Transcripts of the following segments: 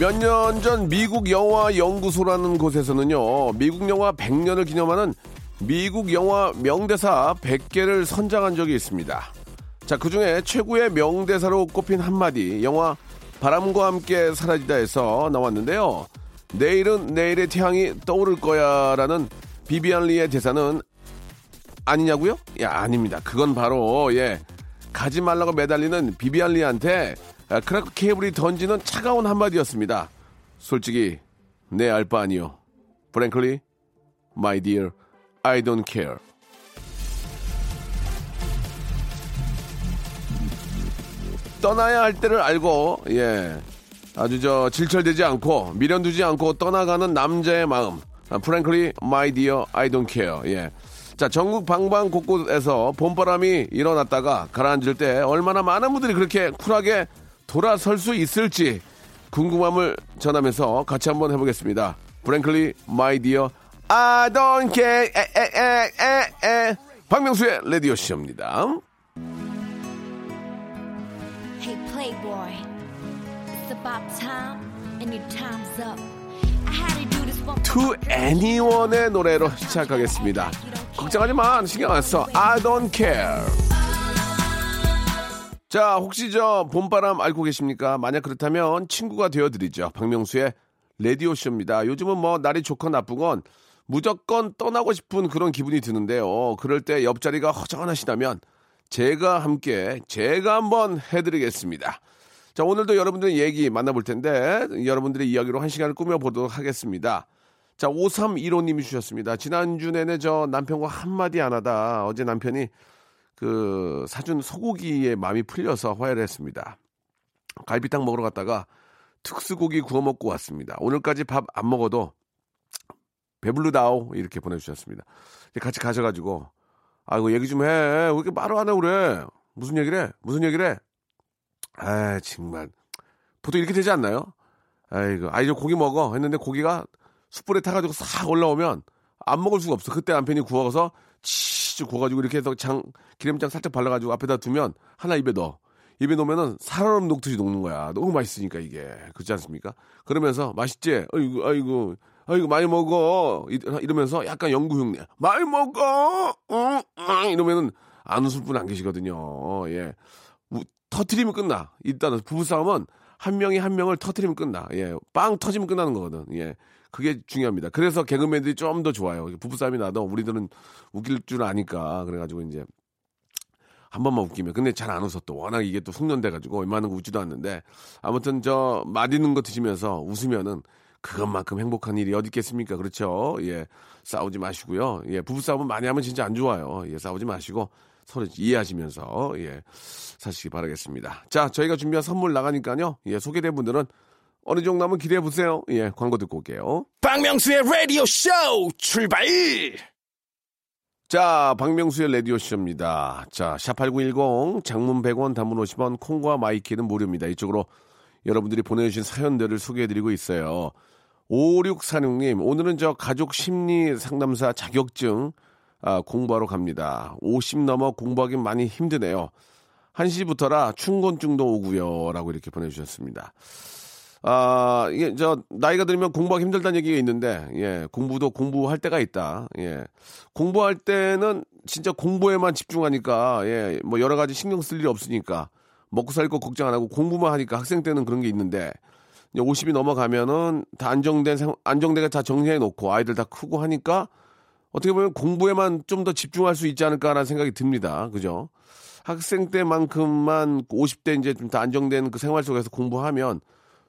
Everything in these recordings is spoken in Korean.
몇 년 전 미국 영화 연구소라는 곳에서는요, 미국 영화 100년을 기념하는 미국 영화 명대사 100개를 선정한 적이 있습니다. 자, 그 중에 최고의 명대사로 꼽힌 한마디, 영화 바람과 함께 사라지다에서 나왔는데요. 내일은 내일의 태양이 떠오를 거야 라는 비비안 리의 대사는 아니냐고요? 야, 아닙니다. 그건 바로, 예, 가지 말라고 매달리는 비비안 리한테 아, 크라크 케이블이 던지는 차가운 한마디였습니다. 솔직히 내 알 바 아니요. Frankly, my dear, I don't care. 떠나야 할 때를 알고 예 아주 저 질철되지 않고 미련 두지 않고 떠나가는 남자의 마음. Frankly, my dear, I don't care. 예. 자, 전국 방방 곳곳에서 봄바람이 일어났다가 가라앉을 때 얼마나 많은 분들이 그렇게 쿨하게 돌아설 수 있을지 궁금함을 전하면서 같이 한번 해보겠습니다. Frankly, my dear, I don't care. 에, 에, 에, 에, 에. 박명수의 라디오 쇼입니다. Hey Playboy, it's about time and your time's up. To Anyone의 노래로 시작하겠습니다. 걱정하지 마. 신경 안 써. I don't care. 자, 혹시 저 봄바람 알고 계십니까? 만약 그렇다면 친구가 되어드리죠. 박명수의 라디오쇼입니다. 요즘은 뭐 날이 좋건 나쁘건 무조건 떠나고 싶은 그런 기분이 드는데요. 그럴 때 옆자리가 허전하시다면 제가 함께 제가 한번 해드리겠습니다. 자, 오늘도 여러분들의 얘기 만나볼 텐데 여러분들의 이야기로 한 시간을 꾸며보도록 하겠습니다. 자, 5315님이 주셨습니다. 지난주 내내 저 남편과 한마디 안 하다 어제 남편이 그 사준 소고기에 마음이 풀려서 화해를 했습니다. 갈비탕 먹으러 갔다가 특수고기 구워 먹고 왔습니다. 오늘까지 밥 안 먹어도 배불르다오 이렇게 보내주셨습니다. 같이 가셔가지고 아이고 얘기 좀 해. 왜 이렇게 말을 안 해 그래? 무슨 얘기를 해? 무슨 얘기를 해? 아 정말 보통 이렇게 되지 않나요? 아이고 아이 저 고기 먹어 했는데 고기가 숯불에 타가지고 싹 올라오면 안 먹을 수가 없어. 그때 남편이 구워서 치 즈 구워가지고 이렇게 해서 장 기름장 살짝 발라가지고 앞에다 두면 하나 입에 넣어. 입에 넣으면은 살얼음 녹듯이 녹는 거야. 너무 맛있으니까 이게 그렇지 않습니까? 그러면서 맛있지? 아이고 아이고 아이고 많이 먹어 이- 이러면서 약간 영구 흉내 많이 먹어 응, 응, 이러면은 안 웃을 분 안 계시거든요. 예, 우- 터트리면 끝나. 일단은 부부 싸움은 한 명이 한 명을 터트리면 끝나. 예, 빵 터지면 끝나는 거거든. 예. 그게 중요합니다. 그래서 개그맨들이 좀 더 좋아요. 부부싸움이 나도 우리들은 웃길 줄 아니까. 그래가지고 이제 한 번만 웃기면. 근데 잘 안 웃어 또. 워낙 이게 또 숙련돼가지고 거 웃지도 않는데. 아무튼 저 맛있는 거 드시면서 웃으면은 그것만큼 행복한 일이 어디 있겠습니까? 그렇죠? 예. 싸우지 마시고요. 예. 부부싸움은 많이 하면 진짜 안 좋아요. 예. 싸우지 마시고 서로 이해하시면서 예. 사시기 바라겠습니다. 자, 저희가 준비한 선물 나가니까요. 예. 소개된 분들은 어느 정도 한번 기대해 보세요. 예. 광고 듣고 올게요. 박명수의 라디오 쇼 출발! 자, 박명수의 라디오 쇼입니다. 자, 샵8910, 장문 100원, 단문 50원, 콩과 마이K는 무료입니다. 이쪽으로 여러분들이 보내주신 사연들을 소개해드리고 있어요. 5646님, 오늘은 저 가족 심리 상담사 자격증 아, 공부하러 갑니다. 50 넘어 공부하기 많이 힘드네요. 1시부터라 충곤증도 오고요. 라고 이렇게 보내주셨습니다. 아, 이게 저 나이가 들면 공부하기 힘들다는 얘기가 있는데 예, 공부도 공부할 때가 있다. 예. 공부할 때는 진짜 공부에만 집중하니까 예, 뭐 여러 가지 신경 쓸 일이 없으니까 먹고 살 거 걱정 안 하고 공부만 하니까 학생 때는 그런 게 있는데 이제 50이 넘어가면은 다 안정된 생- 안정되게 다 정리해 놓고 아이들 다 크고 하니까 어떻게 보면 공부에만 좀 더 집중할 수 있지 않을까라는 생각이 듭니다. 그죠? 학생 때만큼만 50대 이제 좀더 안정된 그 생활 속에서 공부하면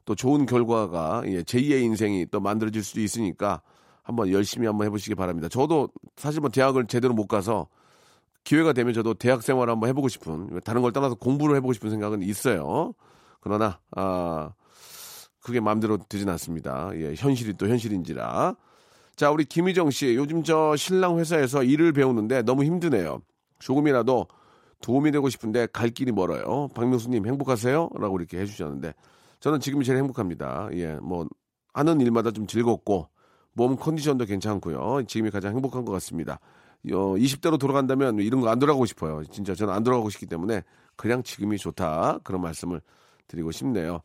또 좋은 결과가 예, 제2의 인생이 또 만들어질 수도 있으니까 한번 열심히 한번 해보시기 바랍니다. 저도 사실 뭐 대학을 제대로 못 가서 기회가 되면 저도 대학 생활 한번 해보고 싶은 다른 걸 떠나서 공부를 해보고 싶은 생각은 있어요. 그러나 아 그게 마음대로 되진 않습니다. 예, 현실이 또 현실인지라. 자, 우리 김희정 씨, 요즘 저 신랑 회사에서 일을 배우는데 너무 힘드네요. 조금이라도 도움이 되고 싶은데 갈 길이 멀어요. 박명수님 행복하세요? 라고 이렇게 해주셨는데 저는 지금이 제일 행복합니다. 예, 뭐 하는 일마다 좀 즐겁고 몸 컨디션도 괜찮고요. 지금이 가장 행복한 것 같습니다. 어, 20대로 돌아간다면 이런 거 안 돌아가고 싶어요. 진짜 저는 안 돌아가고 싶기 때문에 그냥 지금이 좋다. 그런 말씀을 드리고 싶네요.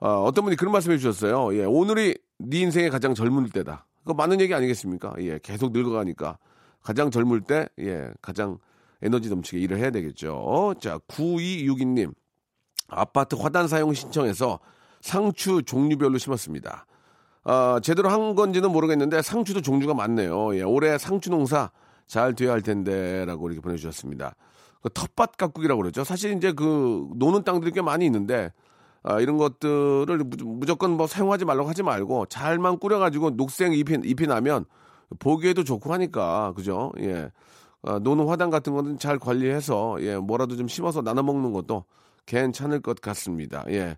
어, 어떤 분이 그런 말씀 해 주셨어요. 예, 오늘이 네 인생의 가장 젊을 때다. 그거 맞는 얘기 아니겠습니까? 예, 계속 늙어가니까 가장 젊을 때, 예, 가장 에너지 넘치게 일을 해야 되겠죠. 자, 9262님. 아파트 화단 사용 신청해서 상추 종류별로 심었습니다. 아, 제대로 한 건지는 모르겠는데 상추도 종류가 많네요. 예, 올해 상추 농사 잘 돼야 할 텐데 라고 이렇게 보내주셨습니다. 그 텃밭 가꾸기라고 그러죠. 사실 이제 그 노는 땅들이 꽤 많이 있는데 아, 이런 것들을 무조건 뭐 사용하지 말라고 하지 말고 잘만 꾸려가지고 녹색 잎이, 잎이 나면 보기에도 좋고 하니까 그죠? 예. 아, 노는 화단 같은 거는 잘 관리해서 예 뭐라도 좀 심어서 나눠 먹는 것도 괜찮을 것 같습니다. 예.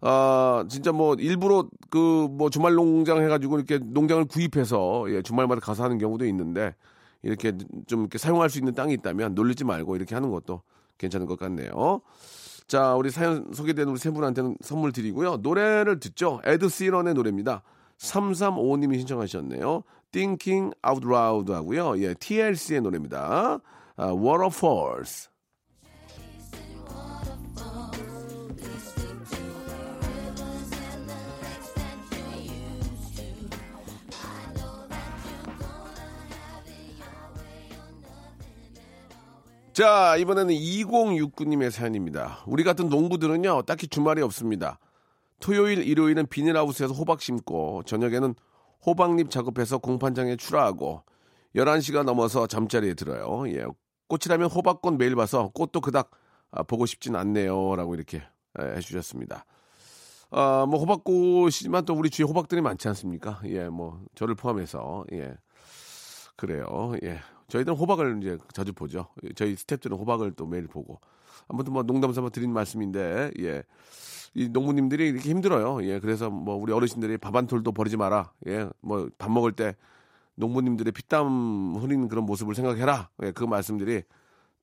아, 진짜 뭐 일부러 그 뭐 주말 농장 해가지고 이렇게 농장을 구입해서 예, 주말마다 가서 하는 경우도 있는데 이렇게 좀 이렇게 사용할 수 있는 땅이 있다면 놀리지 말고 이렇게 하는 것도 괜찮은 것 같네요. 자, 우리 사연 소개된 우리 세 분한테는 선물 드리고요. 노래를 듣죠. 에드 시런의 노래입니다. 3355님이 신청하셨네요. Thinking Out Loud 하고요. 예, TLC의 노래입니다. 아, Waterfalls. 자, 이번에는 2069님의 사연입니다. 우리 같은 농부들은요, 딱히 주말이 없습니다. 토요일, 일요일은 비닐하우스에서 호박 심고, 저녁에는 호박잎 작업해서 공판장에 출하하고, 11시가 넘어서 잠자리에 들어요. 예. 꽃이라면 호박꽃 매일 봐서 꽃도 그닥 아, 보고 싶진 않네요. 라고 이렇게 예, 해주셨습니다. 아, 뭐, 호박꽃이지만 또 우리 주위에 호박들이 많지 않습니까? 예, 뭐, 저를 포함해서, 예. 그래요. 예. 저희들은 호박을 이제 자주 보죠. 저희 스탭들은 호박을 또 매일 보고. 아무튼 뭐 농담 삼아 드린 말씀인데, 예. 이 농부님들이 이렇게 힘들어요. 예. 그래서 뭐 우리 어르신들이 밥 한 톨도 버리지 마라. 예. 뭐 밥 먹을 때 농부님들의 피땀 흘리는 그런 모습을 생각해라. 예. 그 말씀들이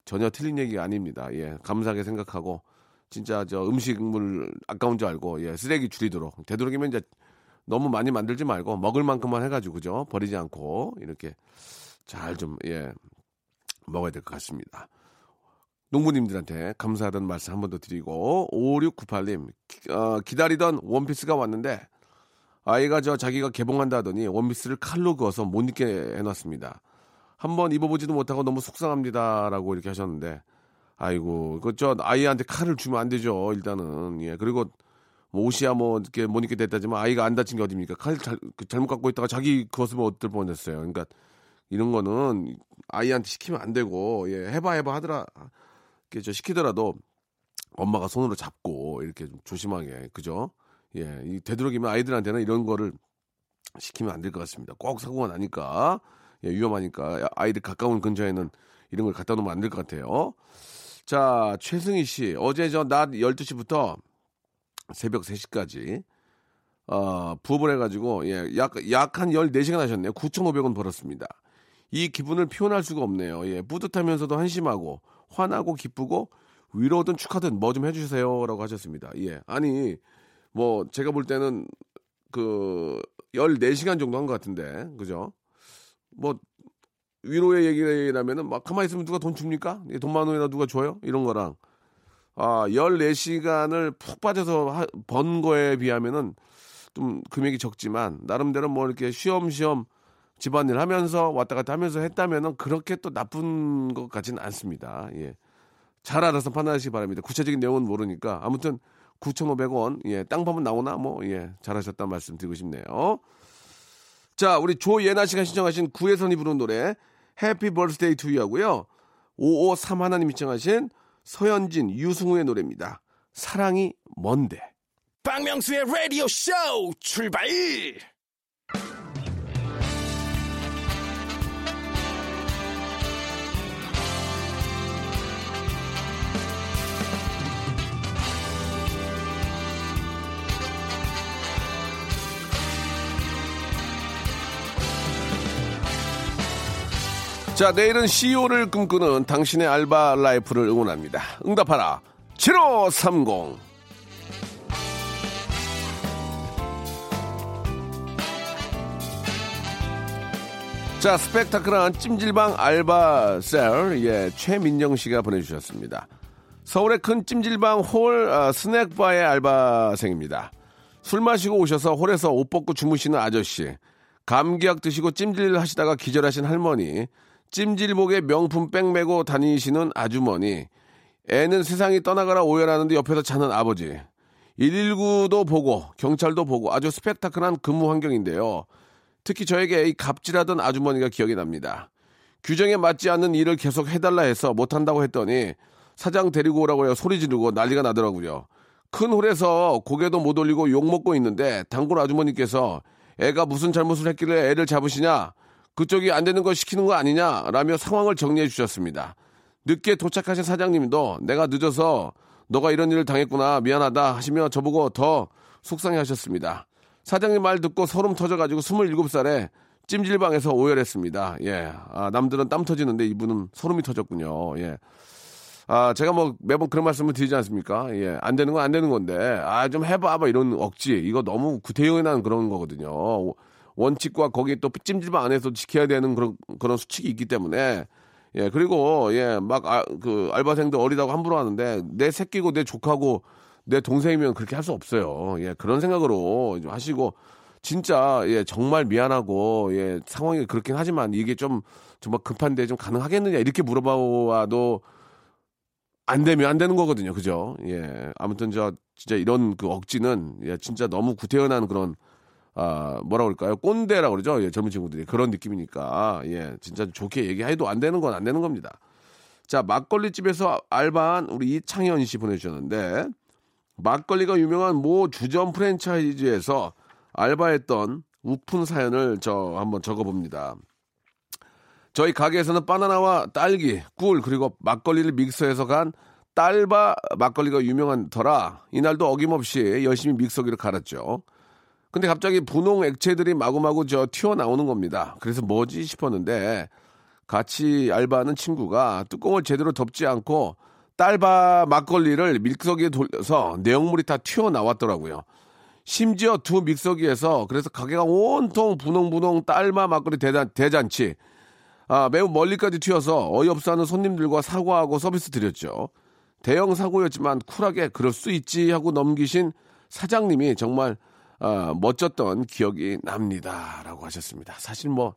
전혀 틀린 얘기가 아닙니다. 예. 감사하게 생각하고 진짜 저 음식물 아까운 줄 알고 예. 쓰레기 줄이도록 되도록이면 이제 너무 많이 만들지 말고 먹을 만큼만 해가지고 그죠 버리지 않고 이렇게 잘 좀 예 먹어야 될 것 같습니다. 농부님들한테 감사하다는 말씀 한 번 더 드리고 5698님 어, 기다리던 원피스가 왔는데 아이가 저 자기가 개봉한다 하더니 원피스를 칼로 그어서 못 입게 해놨습니다. 한번 입어보지도 못하고 너무 속상합니다라고 이렇게 하셨는데 아이고 그저 아이한테 칼을 주면 안 되죠 일단은 예 그리고 뭐 옷이야 뭐 이렇게 못 입게 됐다지만 아이가 안 다친 게 어딥니까? 칼 잘, 그 잘못 갖고 있다가 자기 그었으면 어떨 뻔했어요. 그러니까 이런 거는 아이한테 시키면 안 되고 예, 해봐 해봐 하더라 이렇게 저 시키더라도 엄마가 손으로 잡고 이렇게 좀 조심하게 그죠? 예, 이 되도록이면 아이들한테는 이런 거를 시키면 안 될 것 같습니다. 꼭 사고가 나니까 예, 위험하니까 아이들 가까운 근처에는 이런 걸 갖다 놓으면 안 될 것 같아요. 자, 최승희 씨. 어제 저 낮 12시부터 새벽 3시까지 어, 부업을 해가지고 예, 약 약 한 14시간 하셨네요. 9,500원 벌었습니다. 이 기분을 표현할 수가 없네요. 예, 뿌듯하면서도 한심하고 화나고 기쁘고 위로든 축하든 뭐 좀 해주세요라고 하셨습니다. 예, 아니 뭐 제가 볼 때는 그 14시간 정도 한 것 같은데 그죠? 뭐 위로의 얘기라면은 막 가만히 있으면 누가 돈 줍니까? 예, 돈만 원이나 누가 줘요? 이런 거랑 아, 14시간을 푹 빠져서 하, 번 거에 비하면은 좀 금액이 적지만 나름대로 뭐 이렇게 쉬엄쉬엄 집안일 하면서 왔다 갔다 하면서 했다면은 그렇게 또 나쁜 것 같지는 않습니다. 예. 잘 알아서 판단하시기 바랍니다. 구체적인 내용은 모르니까 아무튼 9,500원 예, 땅 파면 나오나 뭐 예, 잘하셨다는 말씀 드리고 싶네요. 자, 우리 조예나 씨가 신청하신 구혜선이 부른 노래 Happy birthday to you하고요. 5531님 신청하신 서현진, 유승우의 노래입니다. 사랑이 뭔데. 박명수의 라디오 쇼 출발! 자, 내일은 CEO를 꿈꾸는 당신의 알바 라이프를 응원합니다. 응답하라. 7530. 자, 스펙타클한 찜질방 알바 썰, 예, 최민정 씨가 보내주셨습니다. 서울의 큰 찜질방 홀 아, 스낵바의 알바생입니다. 술 마시고 오셔서 홀에서 옷 벗고 주무시는 아저씨, 감기약 드시고 찜질 하시다가 기절하신 할머니, 찜질복에 명품 백 메고 다니시는 아주머니, 애는 세상이 떠나가라 오열하는데 옆에서 자는 아버지, 119도 보고 경찰도 보고 아주 스펙타클한 근무 환경인데요. 특히 저에게 이 갑질하던 아주머니가 기억이 납니다. 규정에 맞지 않는 일을 계속 해달라 해서 못한다고 했더니 사장 데리고 오라고 해요. 소리 지르고 난리가 나더라고요. 큰 홀에서 고개도 못 올리고 욕 먹고 있는데 단골 아주머니께서 애가 무슨 잘못을 했길래 애를 잡으시냐? 그쪽이 안 되는 거 시키는 거 아니냐? 라며 상황을 정리해 주셨습니다. 늦게 도착하신 사장님도 내가 늦어서 너가 이런 일을 당했구나 미안하다 하시며 저보고 더 속상해 하셨습니다. 사장님 말 듣고 소름 터져가지고 27살에 찜질방에서 오열했습니다. 예. 아, 남들은 땀 터지는데 이분은 소름이 터졌군요. 예. 아, 제가 뭐 매번 그런 말씀을 드리지 않습니까? 예. 안 되는 건 안 되는 건데, 아, 좀 해봐. 뭐 이런 억지. 이거 너무 구태의연한 그런 거거든요. 원칙과 거기 또 찜질방 안에서 지켜야 되는 그런, 그런 수칙이 있기 때문에, 예. 그리고, 예. 막, 아, 그, 알바생들 어리다고 함부로 하는데, 내 새끼고 내 조카고 내 동생이면 그렇게 할 수 없어요. 예. 그런 생각으로 좀 하시고, 진짜 예 정말 미안하고 예 상황이 그렇긴 하지만 이게 좀 정말 급한데 좀 가능하겠느냐 이렇게 물어봐도 안 되면 안 되는 거거든요. 그죠? 예. 아무튼 저 진짜 이런 그 억지는 예 진짜 너무 구태연한 그런 아 뭐라 그럴까요? 꼰대라고 그러죠. 예, 젊은 친구들이 그런 느낌이니까 예 진짜 좋게 얘기해도 안 되는 건 안 되는 겁니다. 자 막걸리 집에서 알바한 우리 이창현 씨 보내주셨는데 막걸리가 유명한 모 주점 프랜차이즈에서 알바했던 우픈 사연을 저 한번 적어봅니다. 저희 가게에서는 바나나와 딸기, 꿀 그리고 막걸리를 믹서해서 간 딸바 막걸리가 유명한 터라 이날도 어김없이 열심히 믹서기를 갈았죠. 근데 갑자기 분홍 액체들이 마구마구 저 튀어나오는 겁니다. 그래서 뭐지 싶었는데 같이 알바하는 친구가 뚜껑을 제대로 덮지 않고 딸바 막걸리를 믹서기에 돌려서 내용물이 다 튀어나왔더라고요. 심지어 두 믹서기에서 그래서 가게가 온통 분홍분홍 딸바 막걸리 대잔, 대잔치 아, 매우 멀리까지 튀어서 어이없어 하는 손님들과 사과하고 서비스 드렸죠. 대형 사고였지만 쿨하게 그럴 수 있지 하고 넘기신 사장님이 정말 아, 멋졌던 기억이 납니다. 라고 하셨습니다. 사실 뭐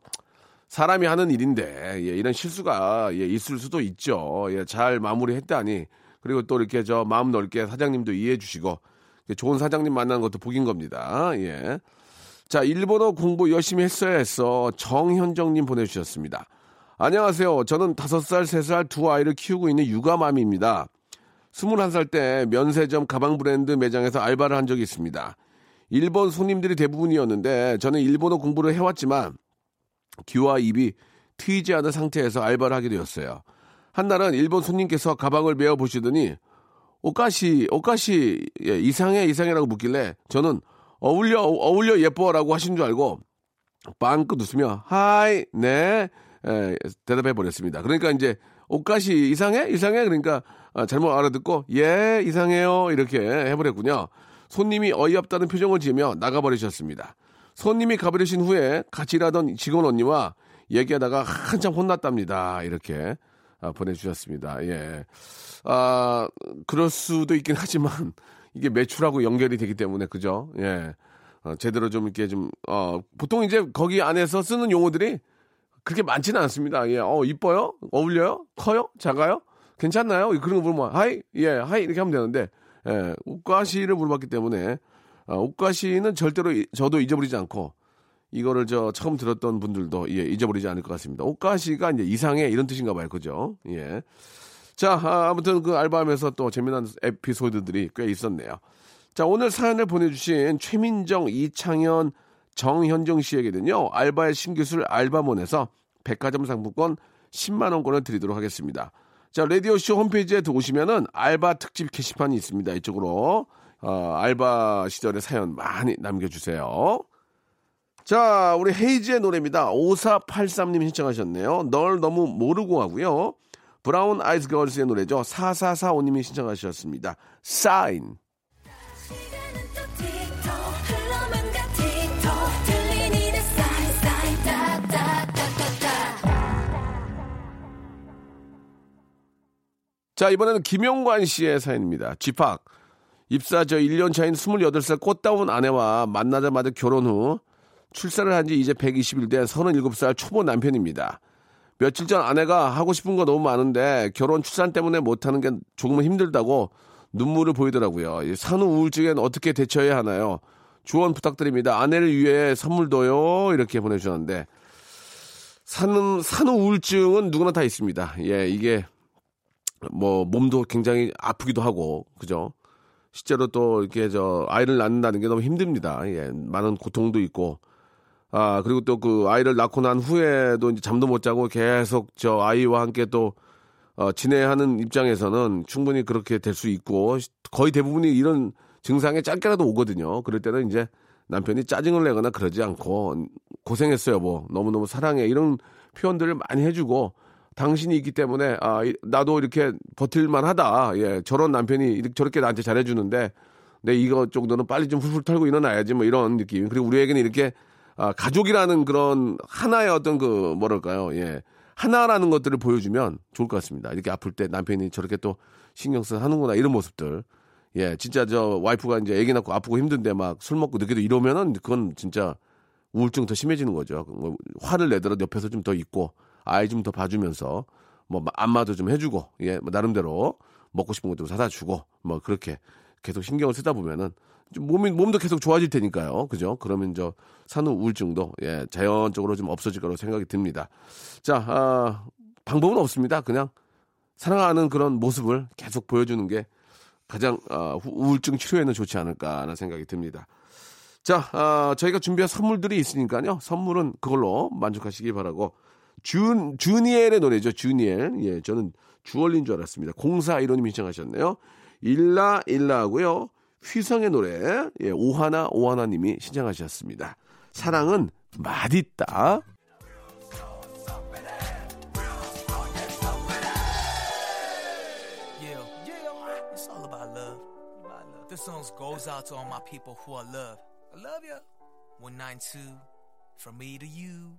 사람이 하는 일인데 예, 이런 실수가 예, 있을 수도 있죠. 예, 잘 마무리했다니 그리고 또 이렇게 저 마음 넓게 사장님도 이해해 주시고 좋은 사장님 만나는 것도 복인 겁니다. 예. 자, 일본어 공부 열심히 했어야 했어. 정현정님 보내주셨습니다. 안녕하세요. 저는 5살, 3살 두 아이를 키우고 있는 육아맘입니다. 21살 때 면세점 가방 브랜드 매장에서 알바를 한 적이 있습니다. 일본 손님들이 대부분이었는데 저는 일본어 공부를 해왔지만 귀와 입이 트이지 않은 상태에서 알바를 하게 되었어요. 한 날은 일본 손님께서 가방을 메어 보시더니 오까시 오까시 예, 이상해 이상해라고 묻길래 저는 어울려 어울려 예뻐라고 하신 줄 알고 빵긋 웃으며 하이 네 에, 대답해 버렸습니다. 그러니까 이제 옷가시 이상해? 이상해? 그러니까 아, 잘못 알아듣고 예 이상해요 이렇게 해버렸군요. 손님이 어이없다는 표정을 지으며 나가버리셨습니다. 손님이 가버리신 후에 같이 일하던 직원 언니와 얘기하다가 한참 혼났답니다. 이렇게 아, 보내주셨습니다. 예. 아, 그럴 수도 있긴 하지만 이게 매출하고 연결이 되기 때문에 그죠? 예. 어, 제대로 좀 이렇게 좀, 어, 보통 이제 거기 안에서 쓰는 용어들이 그렇게 많지는 않습니다. 예, 어, 이뻐요? 어울려요? 커요? 작아요? 괜찮나요? 그런 거 물으면, はい? 예, はい? 이렇게 하면 되는데, 예, おかし를 물어봤기 때문에, 어, おかし는 절대로 이- 저도 잊어버리지 않고, 이거를 저 처음 들었던 분들도 예, 잊어버리지 않을 것 같습니다. おかし가 이제 이상해 이런 뜻인가 봐요. 그죠? 예. 자, 아, 아무튼 그 알바하면서 또 재미난 에피소드들이 꽤 있었네요. 자, 오늘 사연을 보내주신 최민정, 이창현, 정현정 씨에게는요, 알바의 신기술 알바몬에서 백화점 상품권 10만원권을 드리도록 하겠습니다. 자, 라디오쇼 홈페이지에 들어오시면은 알바 특집 게시판이 있습니다. 이쪽으로, 어, 알바 시절의 사연 많이 남겨주세요. 자, 우리 헤이즈의 노래입니다. 5483님 신청하셨네요. 널 너무 모르고 하고요. 브라운 아이즈 걸스의 노래죠. 4445님이 신청하셨습니다. 사인. 자, 이번에는 김용관 씨의 사연입니다. 집합. 입사 저 1년 차인 28살 꽃다운 아내와 만나자마자 결혼 후 출산을 한 지 이제 120일 된 37살 초보 남편입니다. 며칠 전 아내가 하고 싶은 거 너무 많은데 결혼 출산 때문에 못하는 게 조금은 힘들다고 눈물을 보이더라고요. 이 산후 우울증엔 어떻게 대처해야 하나요? 조언 부탁드립니다. 아내를 위해 선물도요. 이렇게 보내주셨는데 산후, 산후 우울증은 누구나 다 있습니다. 예, 이게 뭐 몸도 굉장히 아프기도 하고 그죠? 실제로 또 이렇게 저 아이를 낳는다는 게 너무 힘듭니다. 예, 많은 고통도 있고 아 그리고 또 그 아이를 낳고 난 후에도 이제 잠도 못 자고 계속 저 아이와 함께 또 어, 지내하는 입장에서는 충분히 그렇게 될 수 있고 거의 대부분이 이런 증상에 짧게라도 오거든요. 그럴 때는 이제 남편이 짜증을 내거나 그러지 않고 고생했어요, 뭐 너무 너무 사랑해 이런 표현들을 많이 해주고 당신이 있기 때문에 아 이- 나도 이렇게 버틸만하다. 예, 저런 남편이 이렇게 저렇게 나한테 잘해주는데 내 이거 정도는 빨리 좀 훌훌 털고 일어나야지 뭐 이런 느낌. 그리고 우리에게는 이렇게 아, 가족이라는 그런 하나의 어떤 그 뭐랄까요, 예, 하나라는 것들을 보여주면 좋을 것 같습니다. 이렇게 아플 때 남편이 저렇게 또 신경 써 하는구나 이런 모습들. 예, 진짜 저 와이프가 이제 애기 낳고 아프고 힘든데 막 술 먹고 늦게도 이러면은 그건 진짜 우울증 더 심해지는 거죠. 뭐 화를 내더라도 옆에서 좀 더 있고 아이 좀 더 봐주면서 뭐 안마도 좀 해주고 예, 뭐 나름대로 먹고 싶은 것도 사다 주고 뭐 그렇게 계속 신경을 쓰다 보면은 좀 몸이 몸도 계속 좋아질 테니까요. 그죠? 그러면 저 산후 우울증도 예, 자연적으로 좀 없어질 거라고 생각이 듭니다. 자, 아, 방법은 없습니다. 그냥 사랑하는 그런 모습을 계속 보여주는 게 가장 아, 후- 우울증 치료에는 좋지 않을까 하는 생각이 듭니다. 자, 아, 저희가 준비한 선물들이 있으니까요. 선물은 그걸로 만족하시기 바라고. 준, 주니엘의 노래죠. 주니엘. 예, 저는 주얼린 줄 알았습니다. 공사 이론님이 신청하셨네요. 일라, 일라 하고요. 휘성의 노래. 예, 오하나, 오하나 님이 신청하셨습니다. 사랑은 맛있다. Yeah, yeah, it's all about love. About love. This song goes out to all my people who I love. I love you. 192, from me to you.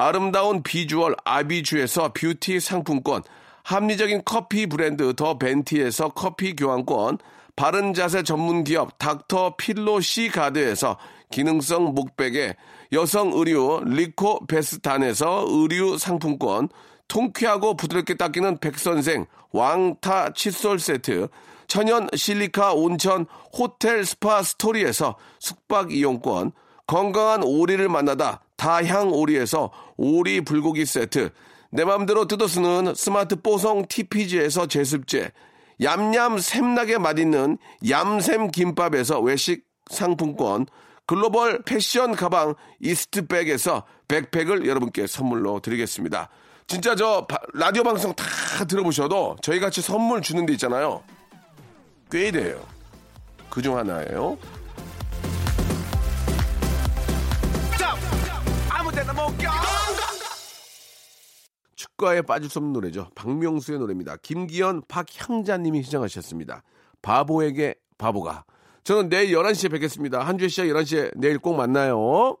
아름다운 비주얼 아비주에서 뷰티 상품권, 합리적인 커피 브랜드 더 벤티에서 커피 교환권, 바른 자세 전문 기업 닥터 필로 시 가드에서 기능성 목베개, 여성 의류 리코 베스탄에서 의류 상품권, 통쾌하고 부드럽게 닦이는 백선생 왕타 칫솔 세트, 천연 실리카 온천 호텔 스파 스토리에서 숙박 이용권, 건강한 오리를 만나다 다향 오리에서 오리 불고기 세트, 내 맘대로 뜯어 쓰는 스마트 뽀송 TPG에서 제습제, 얌얌 샘나게 맛있는 얌샘 김밥에서 외식 상품권, 글로벌 패션 가방 이스트백에서 백팩을 여러분께 선물로 드리겠습니다. 진짜 저 바- 라디오 방송 다 들어보셔도 저희 같이 선물 주는 데 있잖아요. 꽤 돼요. 그중 하나예요. 축가에 빠질 수 없는 노래죠. 박명수의 노래입니다. 김기현, 박향자님이 시청하셨습니다. 바보에게 바보가. 저는 내일 11시에 뵙겠습니다. 한주혜 씨가 11시에 내일 꼭 만나요.